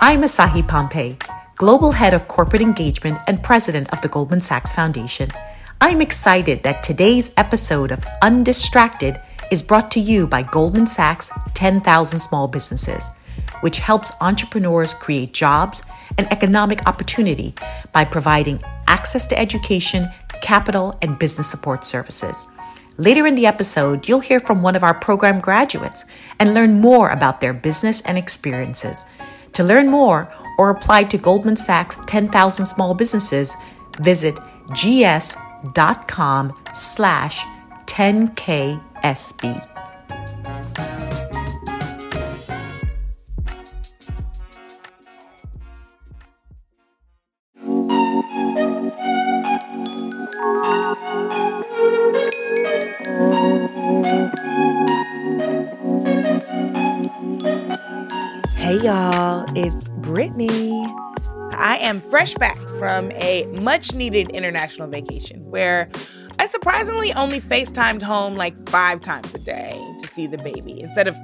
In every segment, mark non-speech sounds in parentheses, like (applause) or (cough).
I'm Asahi Pompey, Global Head of Corporate Engagement and President of the Goldman Sachs Foundation. I'm excited that today's episode of Undistracted is brought to you by Goldman Sachs 10,000 Small Businesses, which helps entrepreneurs create jobs and economic opportunity by providing access to education, capital, and business support services. Later in the episode, you'll hear from one of our program graduates and learn more about their business and experiences. To learn more or apply to Goldman Sachs 10,000 Small Businesses, visit gs.com slash 10ksb. Hey y'all, it's Brittany. I am fresh back from a much needed international vacation where I surprisingly only FaceTimed home like five times a day to see the baby instead of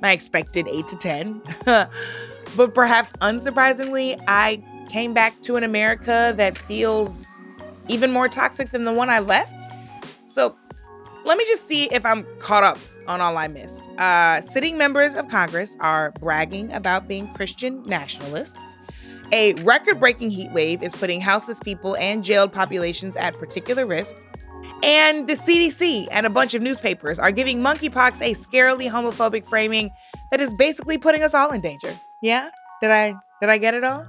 my expected eight to 10. (laughs) but perhaps unsurprisingly, I came back to an America that feels even more toxic than the one I left. So let me just see if I'm caught up on all I missed. Uh, sitting members of Congress are bragging about being Christian nationalists. A record breaking heat wave is putting houseless people and jailed populations at particular risk. And the CDC and a bunch of newspapers are giving monkeypox a scarily homophobic framing that is basically putting us all in danger. Yeah? Did I did I get it all?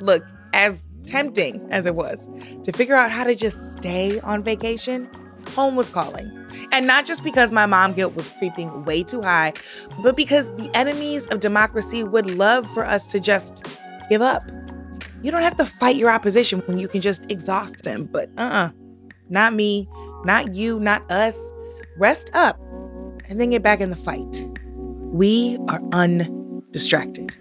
Look, as tempting as it was to figure out how to just stay on vacation, home was calling. And not just because my mom guilt was creeping way too high, but because the enemies of democracy would love for us to just give up. You don't have to fight your opposition when you can just exhaust them, but uh uh-uh. uh Not me, not you, not us. Rest up and then get back in the fight. We are undistracted.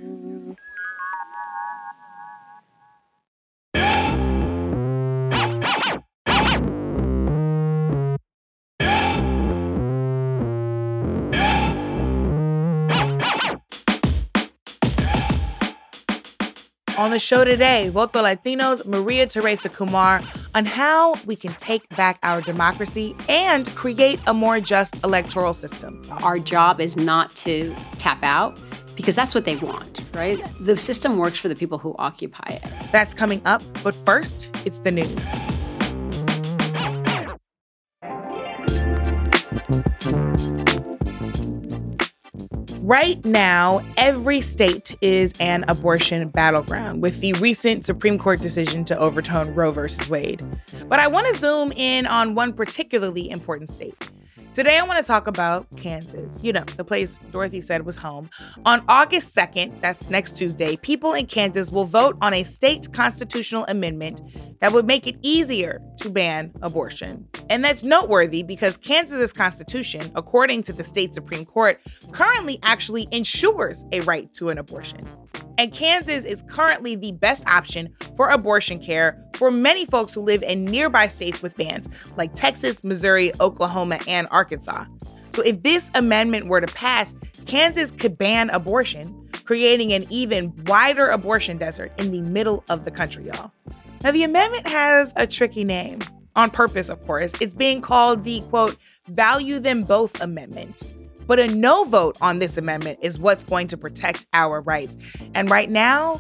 The show today, Voto Latinos, Maria Teresa Kumar, on how we can take back our democracy and create a more just electoral system. Our job is not to tap out because that's what they want, right? The system works for the people who occupy it. That's coming up, but first, it's the news. Right now, every state is an abortion battleground with the recent Supreme Court decision to overturn Roe v. Wade. But I want to zoom in on one particularly important state. Today, I want to talk about Kansas, you know, the place Dorothy said was home. On August 2nd, that's next Tuesday, people in Kansas will vote on a state constitutional amendment that would make it easier to ban abortion. And that's noteworthy because Kansas's constitution, according to the state Supreme Court, currently actually ensures a right to an abortion. And Kansas is currently the best option for abortion care for many folks who live in nearby states with bans like Texas, Missouri, Oklahoma, and Arkansas. So if this amendment were to pass, Kansas could ban abortion, creating an even wider abortion desert in the middle of the country, y'all. Now, the amendment has a tricky name, on purpose, of course. It's being called the quote, Value Them Both Amendment. But a no vote on this amendment is what's going to protect our rights. And right now,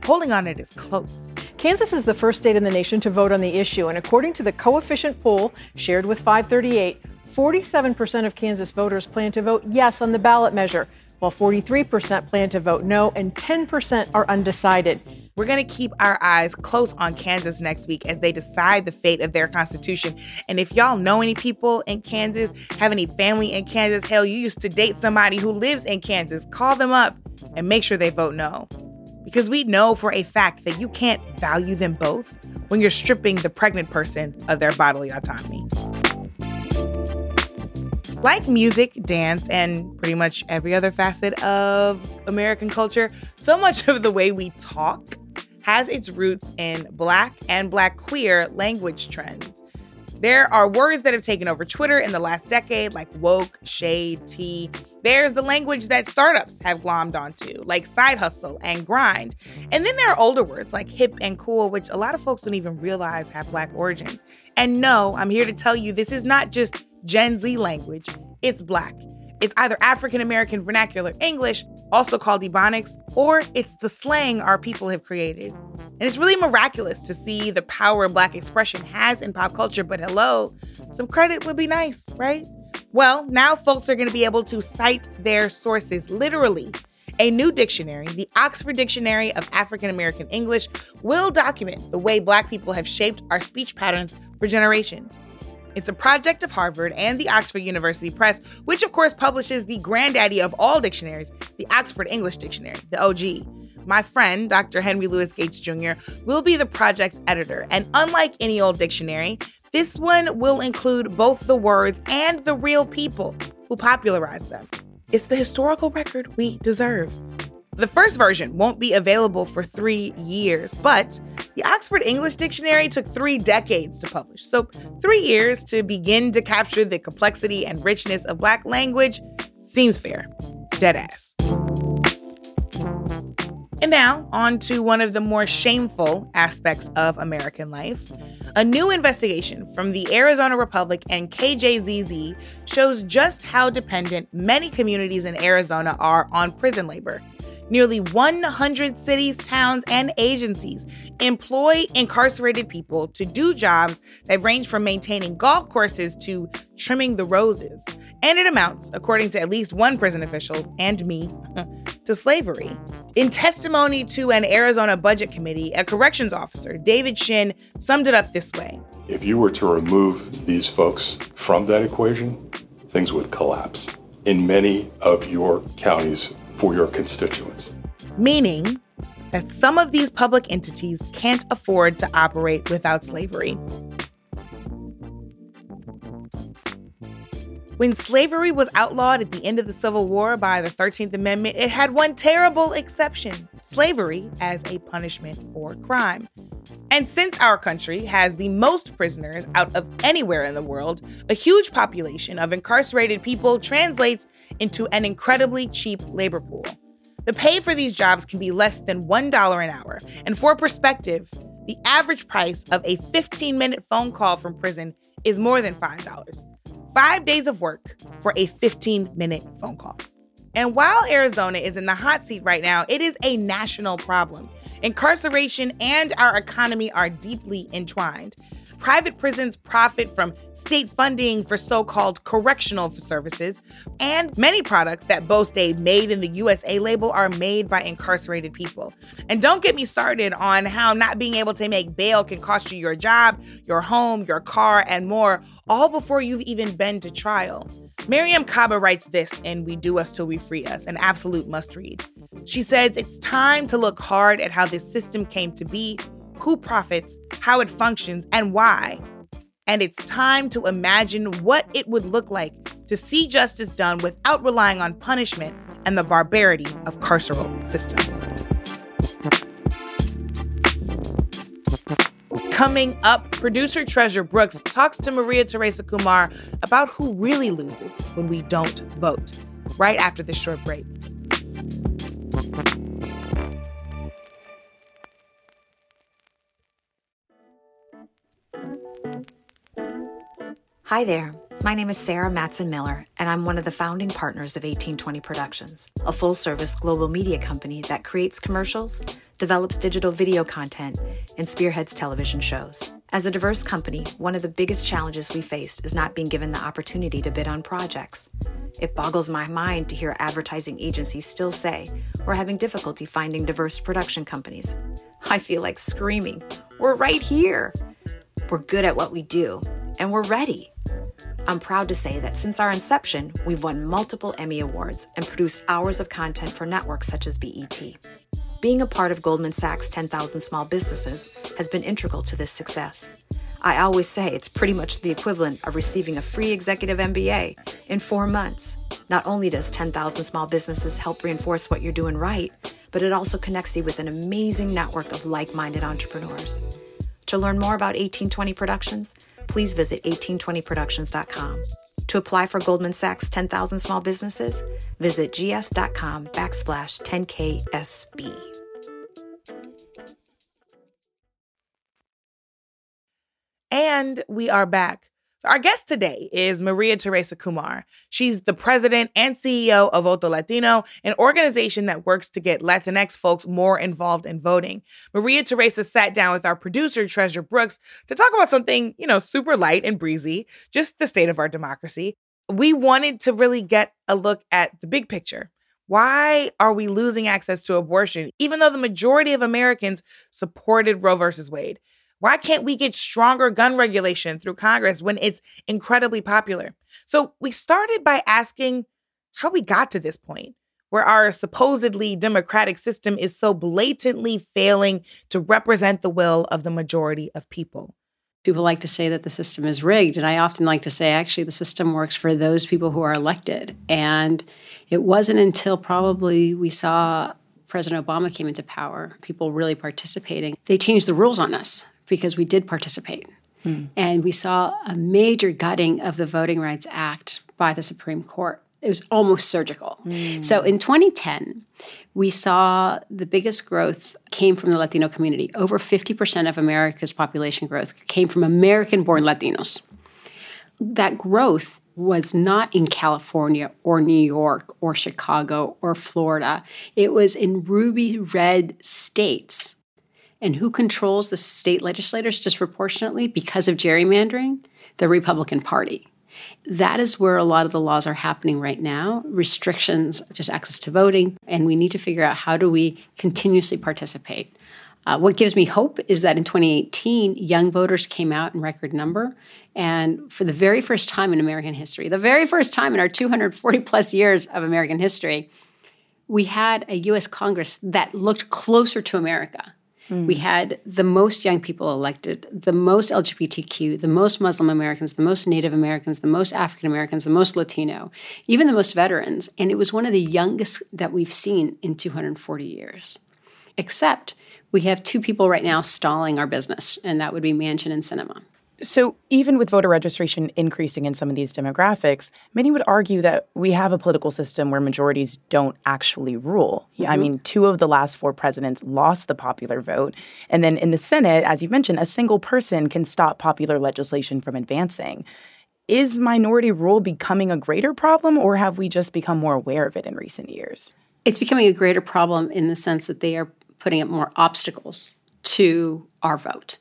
polling on it is close. Kansas is the first state in the nation to vote on the issue, and according to the coefficient poll shared with 538, 47% of Kansas voters plan to vote yes on the ballot measure, while 43% plan to vote no, and 10% are undecided. We're going to keep our eyes close on Kansas next week as they decide the fate of their constitution. And if y'all know any people in Kansas, have any family in Kansas, hell, you used to date somebody who lives in Kansas, call them up and make sure they vote no. Because we know for a fact that you can't value them both when you're stripping the pregnant person of their bodily autonomy. Like music, dance, and pretty much every other facet of American culture, so much of the way we talk has its roots in Black and Black queer language trends. There are words that have taken over Twitter in the last decade, like woke, shade, tea. There's the language that startups have glommed onto, like side hustle and grind. And then there are older words like hip and cool, which a lot of folks don't even realize have Black origins. And no, I'm here to tell you this is not just Gen Z language, it's Black. It's either African American vernacular English, also called Ebonics, or it's the slang our people have created. And it's really miraculous to see the power Black expression has in pop culture, but hello, some credit would be nice, right? Well, now folks are going to be able to cite their sources literally. A new dictionary, the Oxford Dictionary of African American English, will document the way Black people have shaped our speech patterns for generations. It's a project of Harvard and the Oxford University Press, which of course publishes the granddaddy of all dictionaries, the Oxford English Dictionary, the OG. My friend, Dr. Henry Louis Gates Jr., will be the project's editor, and unlike any old dictionary, this one will include both the words and the real people who popularized them. It's the historical record we deserve. The first version won't be available for three years, but the Oxford English Dictionary took three decades to publish. So, three years to begin to capture the complexity and richness of Black language seems fair. Deadass. And now, on to one of the more shameful aspects of American life. A new investigation from the Arizona Republic and KJZZ shows just how dependent many communities in Arizona are on prison labor. Nearly 100 cities, towns, and agencies employ incarcerated people to do jobs that range from maintaining golf courses to trimming the roses. And it amounts, according to at least one prison official and me, (laughs) to slavery. In testimony to an Arizona Budget Committee, a corrections officer, David Shinn, summed it up this way If you were to remove these folks from that equation, things would collapse in many of your counties for your constituents. Meaning that some of these public entities can't afford to operate without slavery. When slavery was outlawed at the end of the Civil War by the 13th Amendment, it had one terrible exception slavery as a punishment for crime. And since our country has the most prisoners out of anywhere in the world, a huge population of incarcerated people translates into an incredibly cheap labor pool. The pay for these jobs can be less than $1 an hour. And for perspective, the average price of a 15 minute phone call from prison is more than $5 five days of work for a 15 minute phone call. And while Arizona is in the hot seat right now, it is a national problem. Incarceration and our economy are deeply entwined. Private prisons profit from state funding for so called correctional services, and many products that boast a made in the USA label are made by incarcerated people. And don't get me started on how not being able to make bail can cost you your job, your home, your car, and more, all before you've even been to trial. Mariame Kaba writes this in We Do This Till We Free Us, an absolute must read. She says it's time to look hard at how this system came to be who profits, how it functions, and why. And it's time to imagine what it would look like to see justice done without relying on punishment and the barbarity of carceral systems. Coming up, producer Treasure Brooks talks to Maria Teresa Kumar about who really loses when we don't vote, right after this short break. Hi there. My name is Sarah Matson Miller, and I'm one of the founding partners of 1820 Productions, a full service global media company that creates commercials, develops digital video content, and spearheads television shows. As a diverse company, one of the biggest challenges we faced is not being given the opportunity to bid on projects. It boggles my mind to hear advertising agencies still say we're having difficulty finding diverse production companies. I feel like screaming, We're right here! We're good at what we do, and we're ready. I'm proud to say that since our inception, we've won multiple Emmy Awards and produced hours of content for networks such as BET. Being a part of Goldman Sachs 10,000 Small Businesses has been integral to this success. I always say it's pretty much the equivalent of receiving a free executive MBA in four months. Not only does 10,000 Small Businesses help reinforce what you're doing right, but it also connects you with an amazing network of like minded entrepreneurs. To learn more about 1820 Productions, please visit 1820productions.com. To apply for Goldman Sachs 10,000 Small Businesses, visit gs.com backslash 10KSB. And we are back. So our guest today is Maria Teresa Kumar. She's the president and CEO of Voto Latino, an organization that works to get Latinx folks more involved in voting. Maria Teresa sat down with our producer, Treasure Brooks, to talk about something, you know, super light and breezy, just the state of our democracy. We wanted to really get a look at the big picture. Why are we losing access to abortion, even though the majority of Americans supported Roe versus Wade? Why can't we get stronger gun regulation through Congress when it's incredibly popular? So we started by asking how we got to this point where our supposedly democratic system is so blatantly failing to represent the will of the majority of people. People like to say that the system is rigged, and I often like to say actually the system works for those people who are elected. And it wasn't until probably we saw President Obama came into power, people really participating, they changed the rules on us because we did participate. Mm. And we saw a major gutting of the Voting Rights Act by the Supreme Court. It was almost surgical. Mm. So in 2010, we saw the biggest growth came from the Latino community. Over 50% of America's population growth came from American born Latinos. That growth was not in California or New York or Chicago or Florida. It was in ruby red states and who controls the state legislators disproportionately because of gerrymandering? The Republican Party. That is where a lot of the laws are happening right now restrictions, just access to voting. And we need to figure out how do we continuously participate. Uh, what gives me hope is that in 2018, young voters came out in record number. And for the very first time in American history, the very first time in our 240 plus years of American history, we had a US Congress that looked closer to America Mm. We had the most young people elected, the most LGBTQ, the most Muslim Americans, the most Native Americans, the most African Americans, the most Latino, even the most veterans. And it was one of the youngest that we've seen in 240 years. Except we have two people right now stalling our business, and that would be Manchin and Sinema. So, even with voter registration increasing in some of these demographics, many would argue that we have a political system where majorities don't actually rule. Mm-hmm. I mean, two of the last four presidents lost the popular vote. And then in the Senate, as you mentioned, a single person can stop popular legislation from advancing. Is minority rule becoming a greater problem, or have we just become more aware of it in recent years? It's becoming a greater problem in the sense that they are putting up more obstacles to our vote.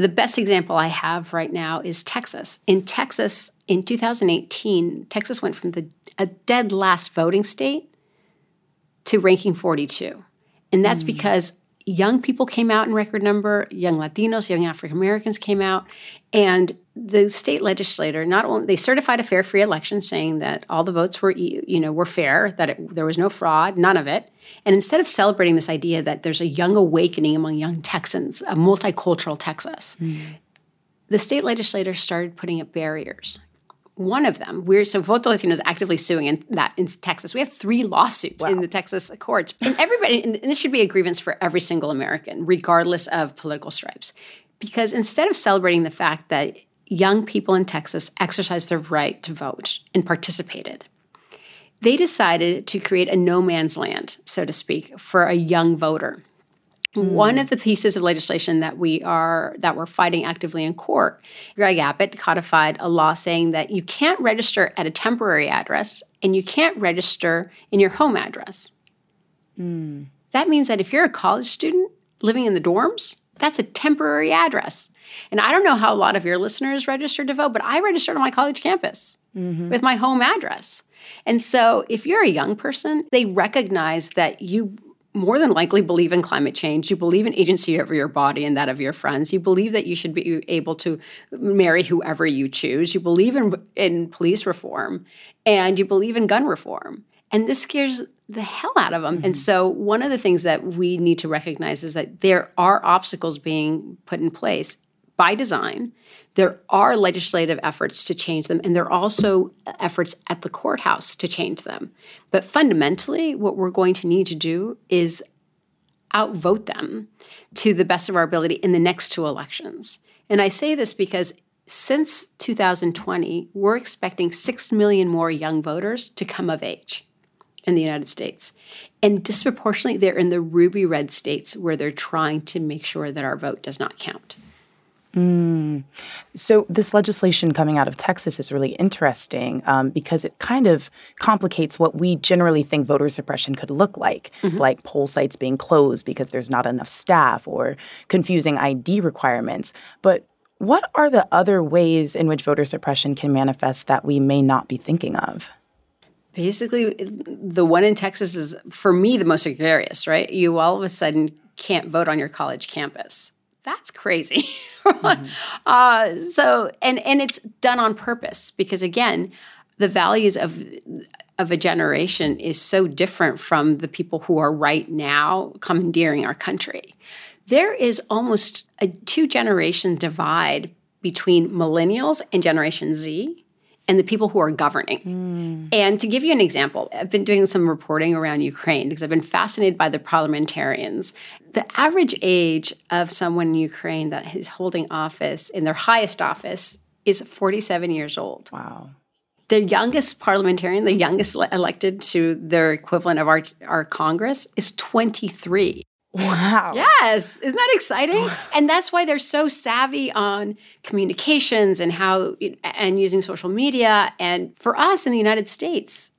The best example I have right now is Texas. In Texas, in 2018, Texas went from the a dead last voting state to ranking 42. And that's mm. because young people came out in record number, young Latinos, young African Americans came out, and the state legislator not only they certified a fair free election saying that all the votes were you know were fair that it, there was no fraud none of it. And instead of celebrating this idea that there's a young awakening among young texans a multicultural texas mm. the state legislator started putting up barriers. One of them we're so voto latino is actively suing in that in texas. We have three lawsuits wow. in the texas courts. And everybody and this should be a grievance for every single american regardless of political stripes. Because instead of celebrating the fact that young people in Texas exercised their right to vote and participated. They decided to create a no man's land, so to speak, for a young voter. Mm. One of the pieces of legislation that we are that we're fighting actively in court, Greg Abbott codified a law saying that you can't register at a temporary address and you can't register in your home address. Mm. That means that if you're a college student living in the dorms, that's a temporary address. And I don't know how a lot of your listeners registered to vote, but I registered on my college campus mm-hmm. with my home address. And so if you're a young person, they recognize that you more than likely believe in climate change. You believe in agency over your body and that of your friends. You believe that you should be able to marry whoever you choose. You believe in, in police reform and you believe in gun reform. And this scares the hell out of them. Mm-hmm. And so, one of the things that we need to recognize is that there are obstacles being put in place by design. There are legislative efforts to change them, and there are also efforts at the courthouse to change them. But fundamentally, what we're going to need to do is outvote them to the best of our ability in the next two elections. And I say this because since 2020, we're expecting 6 million more young voters to come of age in the United States. And disproportionately, they're in the ruby red states where they're trying to make sure that our vote does not count. Mm. So, this legislation coming out of Texas is really interesting um, because it kind of complicates what we generally think voter suppression could look like, mm-hmm. like poll sites being closed because there's not enough staff or confusing ID requirements. But what are the other ways in which voter suppression can manifest that we may not be thinking of? Basically, the one in Texas is, for me, the most egregious, right? You all of a sudden can't vote on your college campus. That's crazy. (laughs) Mm-hmm. uh, so, and and it's done on purpose because again, the values of of a generation is so different from the people who are right now commandeering our country. There is almost a two generation divide between millennials and Generation Z and the people who are governing. Mm. And to give you an example, I've been doing some reporting around Ukraine because I've been fascinated by the parliamentarians. The average age of someone in Ukraine that is holding office in their highest office is 47 years old. Wow. The youngest parliamentarian, the youngest elected to their equivalent of our, our Congress, is 23. Wow. Yes. Isn't that exciting? and that's why they're so savvy on communications and how and using social media. And for us in the United States,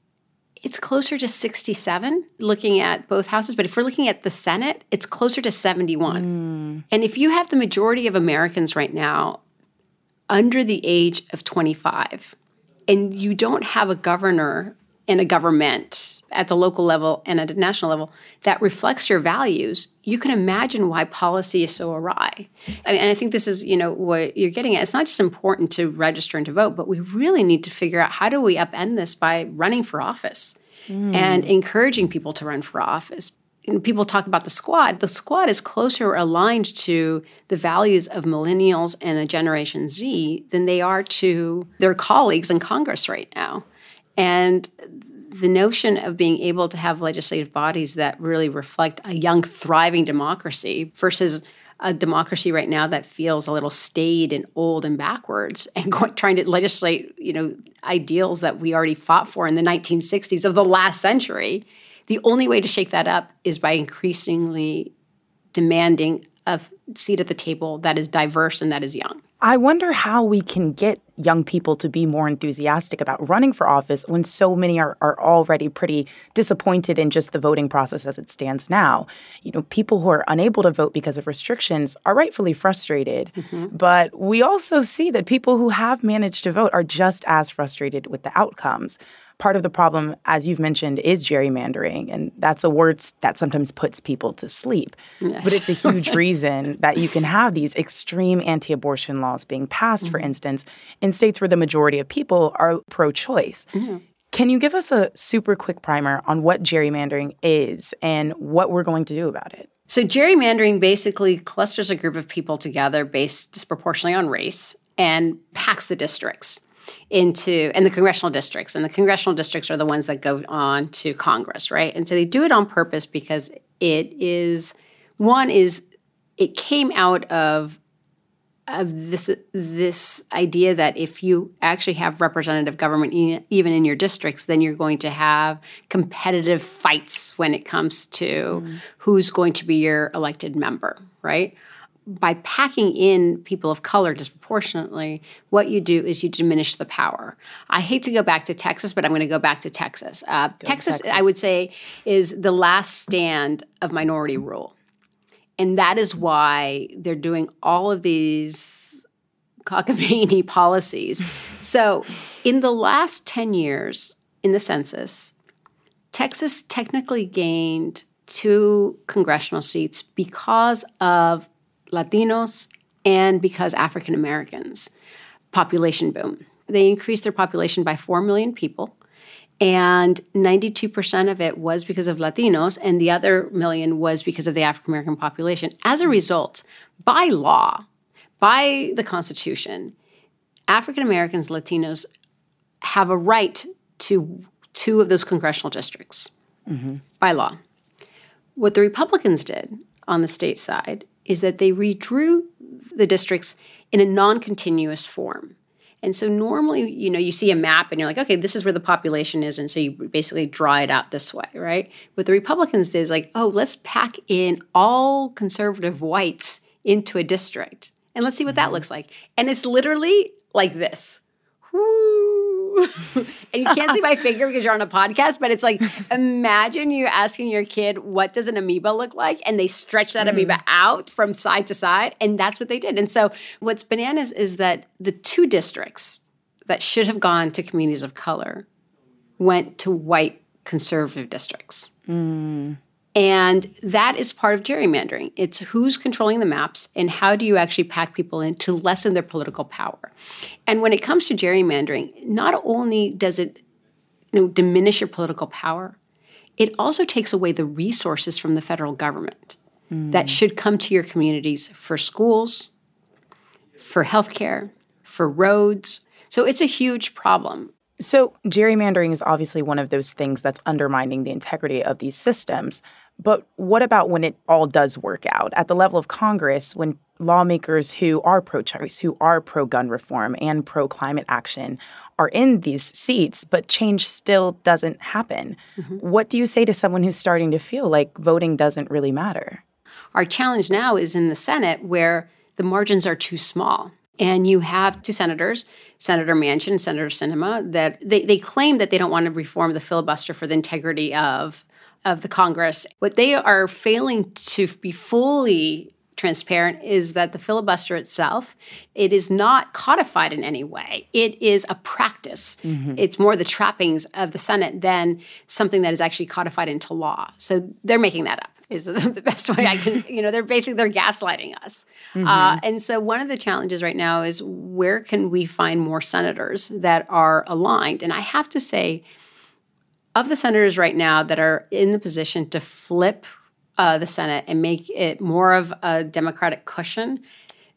it's closer to 67 looking at both houses. But if we're looking at the Senate, it's closer to 71. Mm. And if you have the majority of Americans right now under the age of 25, and you don't have a governor in a government at the local level and at a national level that reflects your values, you can imagine why policy is so awry. And I think this is, you know, what you're getting at. It's not just important to register and to vote, but we really need to figure out how do we upend this by running for office mm. and encouraging people to run for office. And people talk about the squad. The squad is closer aligned to the values of millennials and a Generation Z than they are to their colleagues in Congress right now. And the notion of being able to have legislative bodies that really reflect a young, thriving democracy versus a democracy right now that feels a little staid and old and backwards (laughs) and going, trying to legislate you know ideals that we already fought for in the 1960s of the last century. The only way to shake that up is by increasingly demanding a seat at the table that is diverse and that is young I wonder how we can get young people to be more enthusiastic about running for office when so many are, are already pretty disappointed in just the voting process as it stands now. You know, people who are unable to vote because of restrictions are rightfully frustrated. Mm-hmm. But we also see that people who have managed to vote are just as frustrated with the outcomes part of the problem, as you've mentioned, is gerrymandering. And that's a word that sometimes puts people to sleep. Yes. But it's a huge (laughs) reason that you can have these extreme anti abortion laws being passed, mm-hmm. for instance, in states where the majority of people are pro choice. Mm-hmm. Can you give us a super quick primer on what gerrymandering is and what we're going to do about it? So, gerrymandering basically clusters a group of people together based disproportionately on race and packs the districts into and the congressional districts and the congressional districts are the ones that go on to congress right and so they do it on purpose because it is one is it came out of of this this idea that if you actually have representative government even in your districts then you're going to have competitive fights when it comes to mm. who's going to be your elected member right by packing in people of color disproportionately, what you do is you diminish the power. I hate to go back to Texas, but I'm going to go back to Texas. Uh, Texas, Texas, I would say, is the last stand of minority rule. And that is why they're doing all of these cockamamie (laughs) policies. So, in the last 10 years in the census, Texas technically gained two congressional seats because of Latinos and because African Americans. Population boom. They increased their population by 4 million people. And 92% of it was because of Latinos, and the other million was because of the African American population. As a result, by law, by the Constitution, African Americans, Latinos have a right to two of those congressional districts mm-hmm. by law. What the Republicans did on the state side is that they redrew the districts in a non continuous form. And so normally, you know, you see a map and you're like, okay, this is where the population is. And so you basically draw it out this way, right? What the Republicans did is like, oh, let's pack in all conservative whites into a district and let's see what that mm-hmm. looks like. And it's literally like this. (laughs) and you can't see my (laughs) finger because you're on a podcast, but it's like imagine you asking your kid, what does an amoeba look like? And they stretch that mm. amoeba out from side to side. And that's what they did. And so what's bananas is that the two districts that should have gone to communities of color went to white conservative districts. Mm. And that is part of gerrymandering. It's who's controlling the maps and how do you actually pack people in to lessen their political power. And when it comes to gerrymandering, not only does it you know, diminish your political power, it also takes away the resources from the federal government mm. that should come to your communities for schools, for healthcare, for roads. So it's a huge problem. So, gerrymandering is obviously one of those things that's undermining the integrity of these systems. But what about when it all does work out at the level of Congress, when lawmakers who are pro choice, who are pro gun reform and pro climate action are in these seats, but change still doesn't happen? Mm-hmm. What do you say to someone who's starting to feel like voting doesn't really matter? Our challenge now is in the Senate where the margins are too small. And you have two senators, Senator Manchin and Senator Sinema, that they, they claim that they don't want to reform the filibuster for the integrity of of the Congress. What they are failing to be fully transparent is that the filibuster itself it is not codified in any way it is a practice mm-hmm. it's more the trappings of the senate than something that is actually codified into law so they're making that up is (laughs) the best way i can (laughs) you know they're basically they're gaslighting us mm-hmm. uh, and so one of the challenges right now is where can we find more senators that are aligned and i have to say of the senators right now that are in the position to flip uh, the Senate and make it more of a Democratic cushion,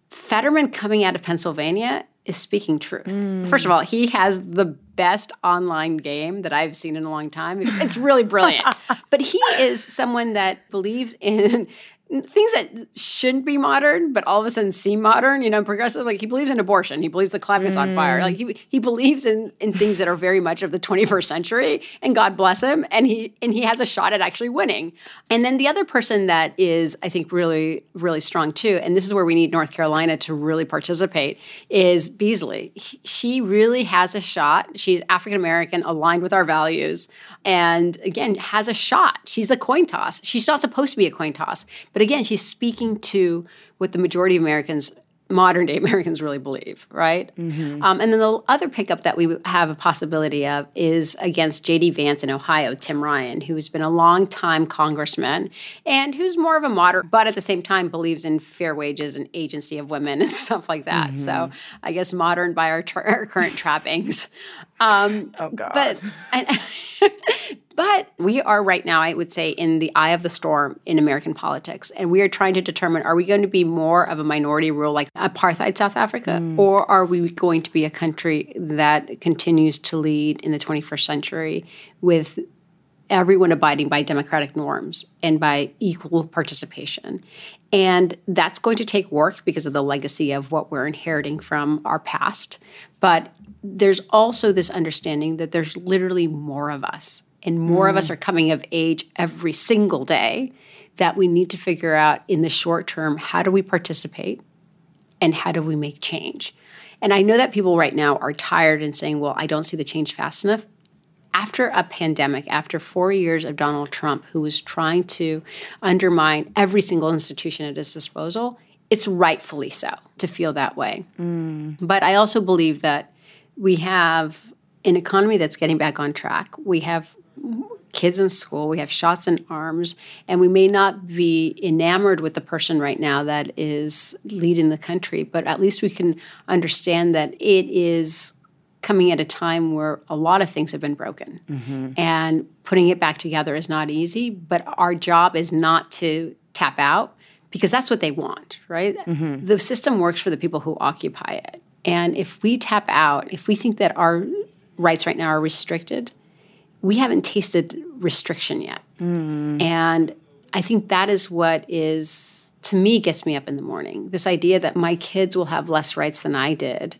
Fetterman coming out of Pennsylvania is speaking truth. Mm. First of all, he has the best online game that I've seen in a long time. It's really brilliant. (laughs) but he is someone that believes in things that shouldn't be modern, but all of a sudden seem modern. You know, progressive. Like he believes in abortion. He believes the climate's mm. on fire. Like he he believes in in things that are very much of the 21st century. And God bless him. And he and he has a shot at actually winning. And then the other person that is, I think, really really strong too. And this is where we need North Carolina to really participate. Is Beasley? He, she really has a shot. She's African American, aligned with our values, and again has a shot. She's a coin toss. She's not supposed to be a coin toss, but but again, she's speaking to what the majority of Americans modern day (laughs) Americans really believe, right? Mm-hmm. Um, and then the other pickup that we have a possibility of is against J.D. Vance in Ohio, Tim Ryan, who's been a long time congressman and who's more of a moderate, but at the same time believes in fair wages and agency of women and (laughs) stuff like that. Mm-hmm. So I guess modern by our, tra- our current trappings. Um, oh God! But I, (laughs) But we are right now, I would say, in the eye of the storm in American politics. And we are trying to determine are we going to be more of a minority rule like apartheid South Africa, mm. or are we going to be a country that continues to lead in the 21st century with everyone abiding by democratic norms and by equal participation. And that's going to take work because of the legacy of what we're inheriting from our past. But there's also this understanding that there's literally more of us and more mm. of us mm. are coming of age every single day that we need to figure out in the short term how do we participate and how do we make change and i know that people right now are tired and saying well i don't see the change fast enough after a pandemic, after four years of Donald Trump, who was trying to undermine every single institution at his disposal, it's rightfully so to feel that way. Mm. But I also believe that we have an economy that's getting back on track. We have kids in school, we have shots in arms, and we may not be enamored with the person right now that is leading the country, but at least we can understand that it is coming at a time where a lot of things have been broken. Mm-hmm. And putting it back together is not easy, but our job is not to tap out because that's what they want, right? Mm-hmm. The system works for the people who occupy it. And if we tap out, if we think that our rights right now are restricted, we haven't tasted restriction yet. Mm. And I think that is what is, to me, gets me up in the morning. This idea that my kids will have less rights than I did.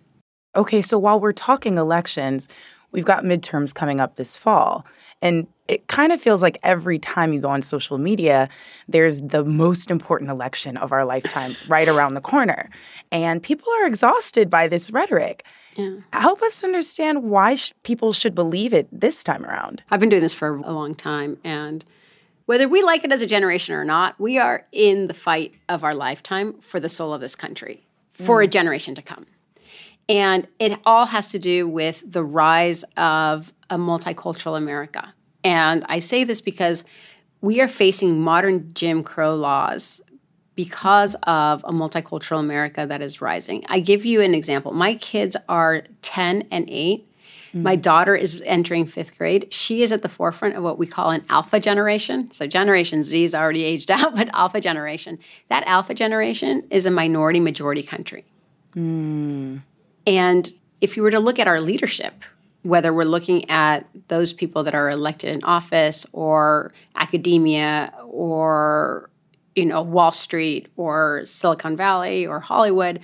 Okay, so while we're talking elections, we've got midterms coming up this fall. And it kind of feels like every time you go on social media, there's the most important election of our lifetime right around the corner. And people are exhausted by this rhetoric. Yeah. Help us understand why sh- people should believe it this time around. I've been doing this for a long time. And whether we like it as a generation or not, we are in the fight of our lifetime for the soul of this country for mm. a generation to come. And it all has to do with the rise of a multicultural America. And I say this because we are facing modern Jim Crow laws because of a multicultural America that is rising. I give you an example. My kids are 10 and 8. Mm-hmm. My daughter is entering fifth grade. She is at the forefront of what we call an alpha generation. So, Generation Z is already aged (laughs) out, but alpha generation. That alpha generation is a minority majority country. Mm. And if you were to look at our leadership, whether we're looking at those people that are elected in office or academia or you know Wall Street or Silicon Valley or Hollywood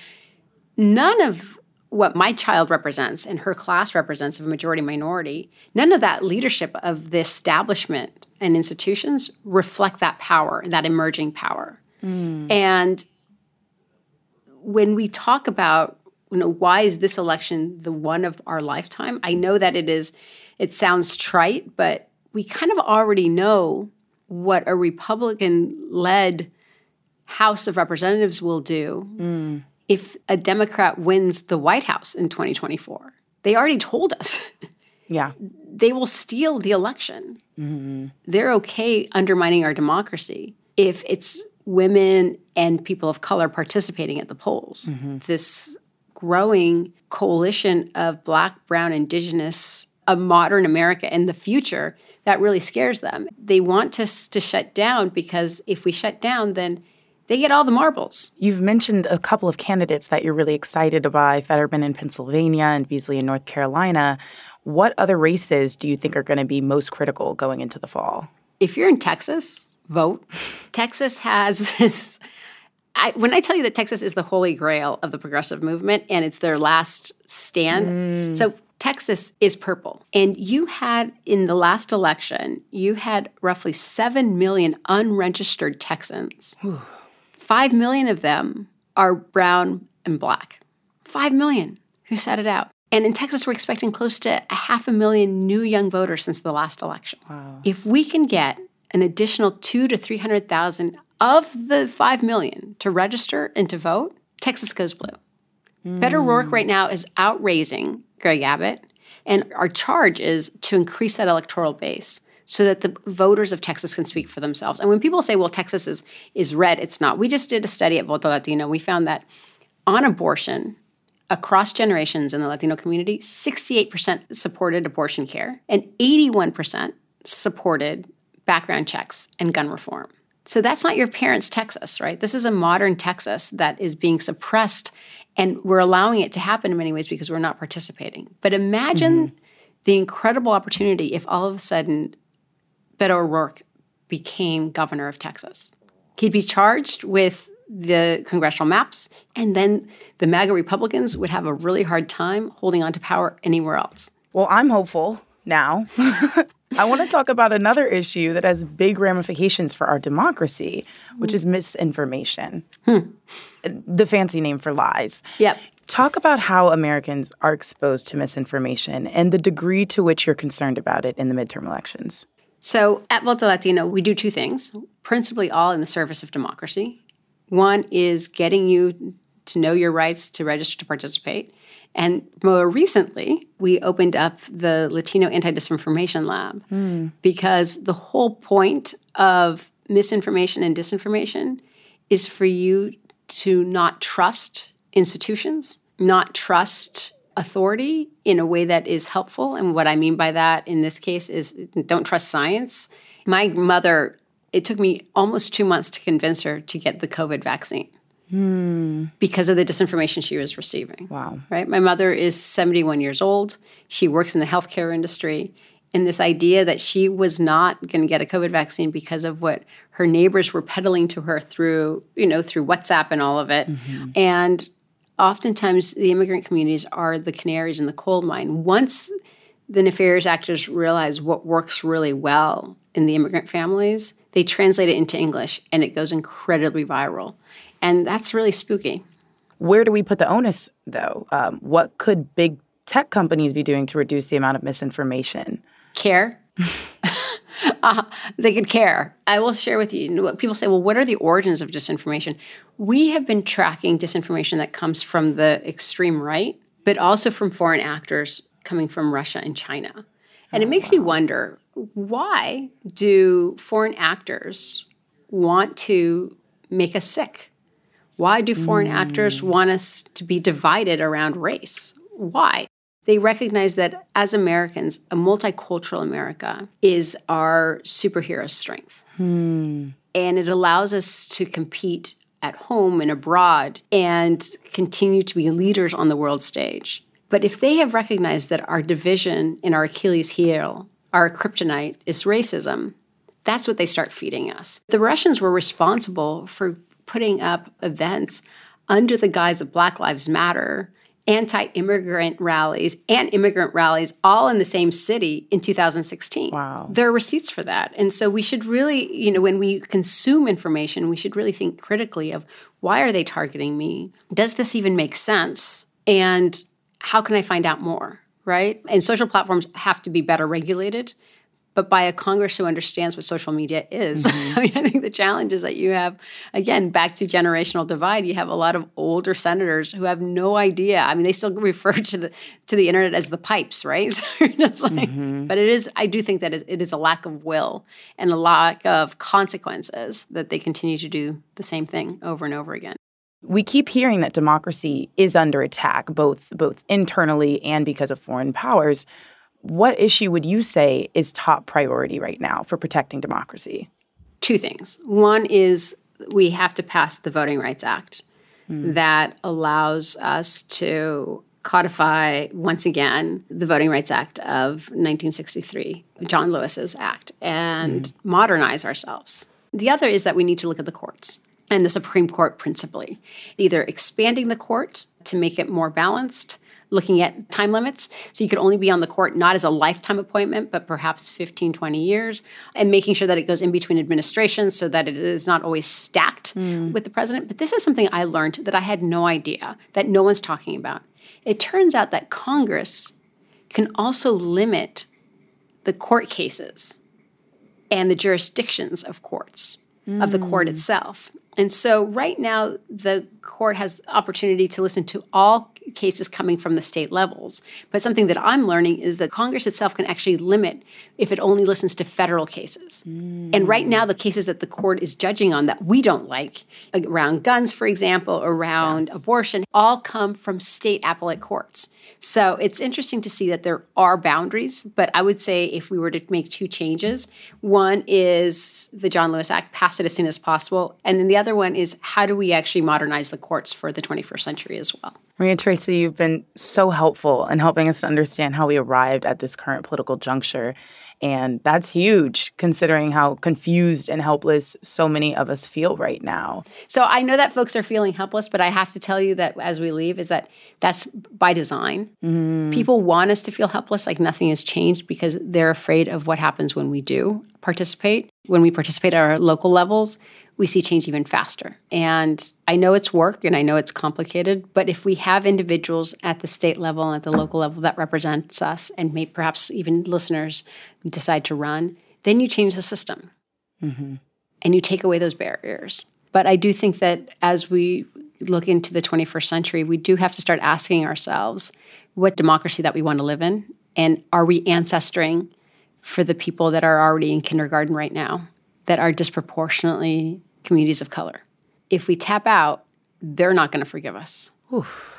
none of what my child represents and her class represents of a majority minority none of that leadership of the establishment and institutions reflect that power and that emerging power mm. and when we talk about you know why is this election the one of our lifetime i know that it is it sounds trite but we kind of already know what a republican led house of representatives will do mm. if a democrat wins the white house in 2024 they already told us yeah they will steal the election mm-hmm. they're okay undermining our democracy if it's women and people of color participating at the polls mm-hmm. this growing coalition of Black, Brown, Indigenous, a modern America in the future that really scares them. They want us to shut down because if we shut down, then they get all the marbles. You've mentioned a couple of candidates that you're really excited about Fetterman in Pennsylvania and Beasley in North Carolina. What other races do you think are going to be most critical going into the fall? If you're in Texas, vote. Texas has this I, when I tell you that Texas is the holy grail of the progressive movement and it's their last stand, mm. so Texas is purple. And you had in the last election, you had roughly 7 million unregistered Texans. 5 million of them are brown and black. 5 million who set it out. And in Texas, we're expecting close to a half a million new young voters since the last election. Wow. If we can get an additional two to 300,000 of the 5 million to register and to vote, Texas goes blue. Mm. Beto O'Rourke right now is outraising Greg Abbott. And our charge is to increase that electoral base so that the voters of Texas can speak for themselves. And when people say, well, Texas is, is red, it's not. We just did a study at Voto Latino. We found that on abortion, across generations in the Latino community, 68% supported abortion care and 81% supported background checks and gun reform. So that's not your parents' Texas, right? This is a modern Texas that is being suppressed, and we're allowing it to happen in many ways because we're not participating. But imagine mm-hmm. the incredible opportunity if all of a sudden Beto O'Rourke became governor of Texas. He'd be charged with the congressional maps, and then the MAGA Republicans would have a really hard time holding on to power anywhere else. Well, I'm hopeful now. (laughs) I want to talk about another issue that has big ramifications for our democracy, which is misinformation. Hmm. The fancy name for lies. Yep. Talk about how Americans are exposed to misinformation and the degree to which you're concerned about it in the midterm elections. So, at Voto Latino, we do two things, principally all in the service of democracy. One is getting you to know your rights to register to participate. And more recently, we opened up the Latino Anti Disinformation Lab mm. because the whole point of misinformation and disinformation is for you to not trust institutions, not trust authority in a way that is helpful. And what I mean by that in this case is don't trust science. My mother, it took me almost two months to convince her to get the COVID vaccine. Hmm. because of the disinformation she was receiving. Wow. Right? My mother is 71 years old. She works in the healthcare industry. in this idea that she was not going to get a COVID vaccine because of what her neighbors were peddling to her through, you know, through WhatsApp and all of it. Mm-hmm. And oftentimes the immigrant communities are the canaries in the coal mine. Once the nefarious actors realize what works really well in the immigrant families, they translate it into English and it goes incredibly viral. And that's really spooky. Where do we put the onus, though? Um, what could big tech companies be doing to reduce the amount of misinformation? Care. (laughs) uh, they could care. I will share with you. People say, well, what are the origins of disinformation? We have been tracking disinformation that comes from the extreme right, but also from foreign actors coming from Russia and China. And it makes wow. you wonder why do foreign actors want to make us sick? Why do foreign mm. actors want us to be divided around race? Why? They recognize that as Americans, a multicultural America is our superhero strength. Hmm. And it allows us to compete at home and abroad and continue to be leaders on the world stage. But if they have recognized that our division and our Achilles heel, our kryptonite, is racism, that's what they start feeding us. The Russians were responsible for putting up events under the guise of Black Lives Matter, anti immigrant rallies, and immigrant rallies all in the same city in 2016. Wow. There are receipts for that. And so we should really, you know, when we consume information, we should really think critically of why are they targeting me? Does this even make sense? And how can I find out more? Right? And social platforms have to be better regulated but by a Congress who understands what social media is. Mm-hmm. (laughs) I mean, I think the challenge is that you have, again, back to generational divide. You have a lot of older senators who have no idea. I mean, they still (laughs) refer to the to the internet as the pipes, right? (laughs) So just like, mm-hmm. but it is. I do think that it is a lack of will and a lack of consequences that they continue to do the same thing over and over again. We keep hearing that democracy is under attack, both both internally and because of foreign powers what issue would you say is top priority right now for protecting democracy? Two things. One is we have to pass the Voting Rights Act mm. that allows us to codify once again the Voting Rights Act of 1963, John Lewis's act, and mm. modernize ourselves. The other is that we need to look at the courts and the Supreme Court principally, either expanding the court to make it more balanced looking at time limits. So you could only be on the court not as a lifetime appointment, but perhaps 15, 20 years, and making sure that it goes in between administrations so that it is not always stacked mm. with the president. But this is something I learned that I had no idea, that no one's talking about. It turns out that Congress can also limit the court cases and the jurisdictions of courts, mm. of the court hmm. itself. And so right now the court has opportunity to listen to all cases coming from the state levels. But something that I'm learning is that Congress itself can actually limit if it only listens to federal cases. Mm. And right now, the cases that the court is judging on that we don't like, around guns, for example, around yeah. abortion, all come from state appellate courts. So it's interesting to see that there are boundaries. But I would say if we were to make two changes, one is the John Lewis Act, pass it as soon as possible. And then the other one is how do we actually modernize the courts for the 21st century as well? Maria Teresa, you've been so helpful in helping us to understand how we arrived at this current political juncture. And that's huge considering how confused and helpless so many of us feel right now. So I know that folks are feeling helpless, but I have to tell you that as we leave, is that that's by design. Mm. People want us to feel helpless, like nothing has changed because they're afraid of what happens when we do participate. When we participate at our local levels, we see change even faster. And I know it's work and I know it's complicated, but if we have individuals at the state level and at the local level that represents us and may perhaps even listeners decide to run, then you change the system. Mm-hmm. And you take away those barriers. But I do think that as we look into the 21st century, we do have to start asking ourselves what democracy that we want to live in and are we ancestring for the people that are already in kindergarten right now that are disproportionately communities of color. If we tap out, they're not going to forgive us. Oof.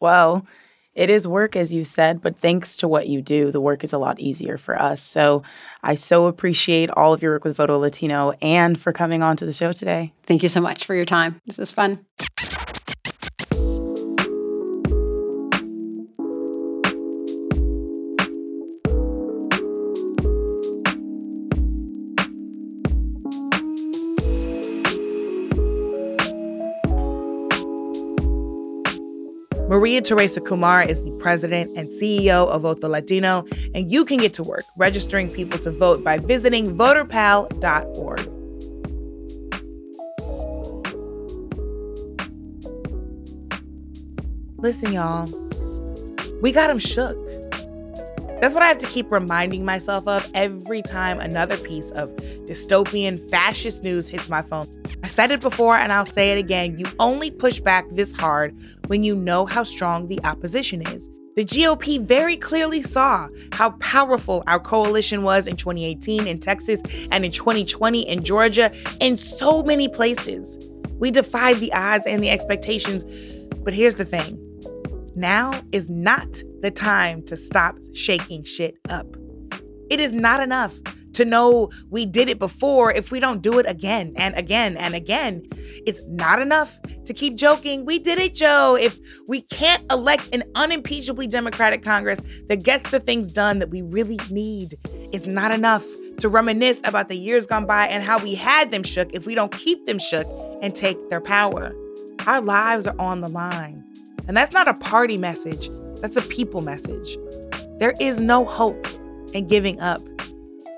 Well, it is work, as you said, but thanks to what you do, the work is a lot easier for us. So I so appreciate all of your work with Voto Latino and for coming on to the show today. Thank you so much for your time. This was fun. Maria Teresa Kumar is the president and CEO of Voto Latino, and you can get to work registering people to vote by visiting voterpal.org. Listen, y'all, we got them shook. That's what I have to keep reminding myself of every time another piece of dystopian fascist news hits my phone. I said it before and I'll say it again. You only push back this hard when you know how strong the opposition is. The GOP very clearly saw how powerful our coalition was in 2018 in Texas and in 2020 in Georgia, in so many places. We defied the odds and the expectations. But here's the thing now is not the time to stop shaking shit up. It is not enough to know we did it before if we don't do it again and again and again. It's not enough to keep joking, we did it, Joe. If we can't elect an unimpeachably Democratic Congress that gets the things done that we really need, it's not enough to reminisce about the years gone by and how we had them shook if we don't keep them shook and take their power. Our lives are on the line. And that's not a party message, that's a people message. There is no hope in giving up.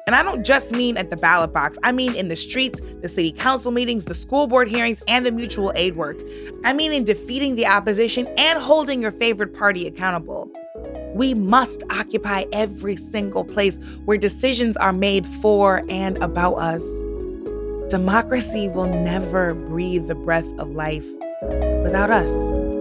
And I don't just mean at the ballot box, I mean in the streets, the city council meetings, the school board hearings, and the mutual aid work. I mean in defeating the opposition and holding your favorite party accountable. We must occupy every single place where decisions are made for and about us. Democracy will never breathe the breath of life without us.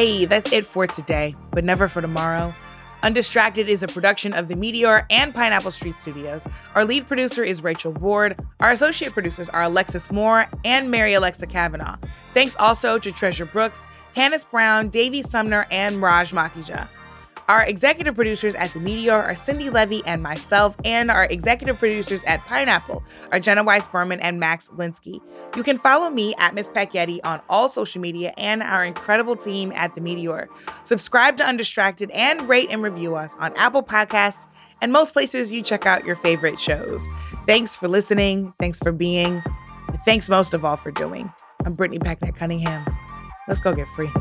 Hey, that's it for today, but never for tomorrow. Undistracted is a production of The Meteor and Pineapple Street Studios. Our lead producer is Rachel Ward. Our associate producers are Alexis Moore and Mary Alexa Kavanaugh. Thanks also to Treasure Brooks, Candace Brown, Davy Sumner, and Raj Makija. Our executive producers at The Meteor are Cindi Leive and myself, and our executive producers at Pineapple are Jenna Weiss Berman and Max Linsky. You can follow me at Miss Packyetti on all social media and our incredible team at The Meteor. Subscribe to Undistracted and rate and review us on Apple Podcasts and most places you check out your favorite shows. Thanks for listening. Thanks for being. Thanks most of all for doing. I'm Brittany Packnett Cunningham. Let's go get free.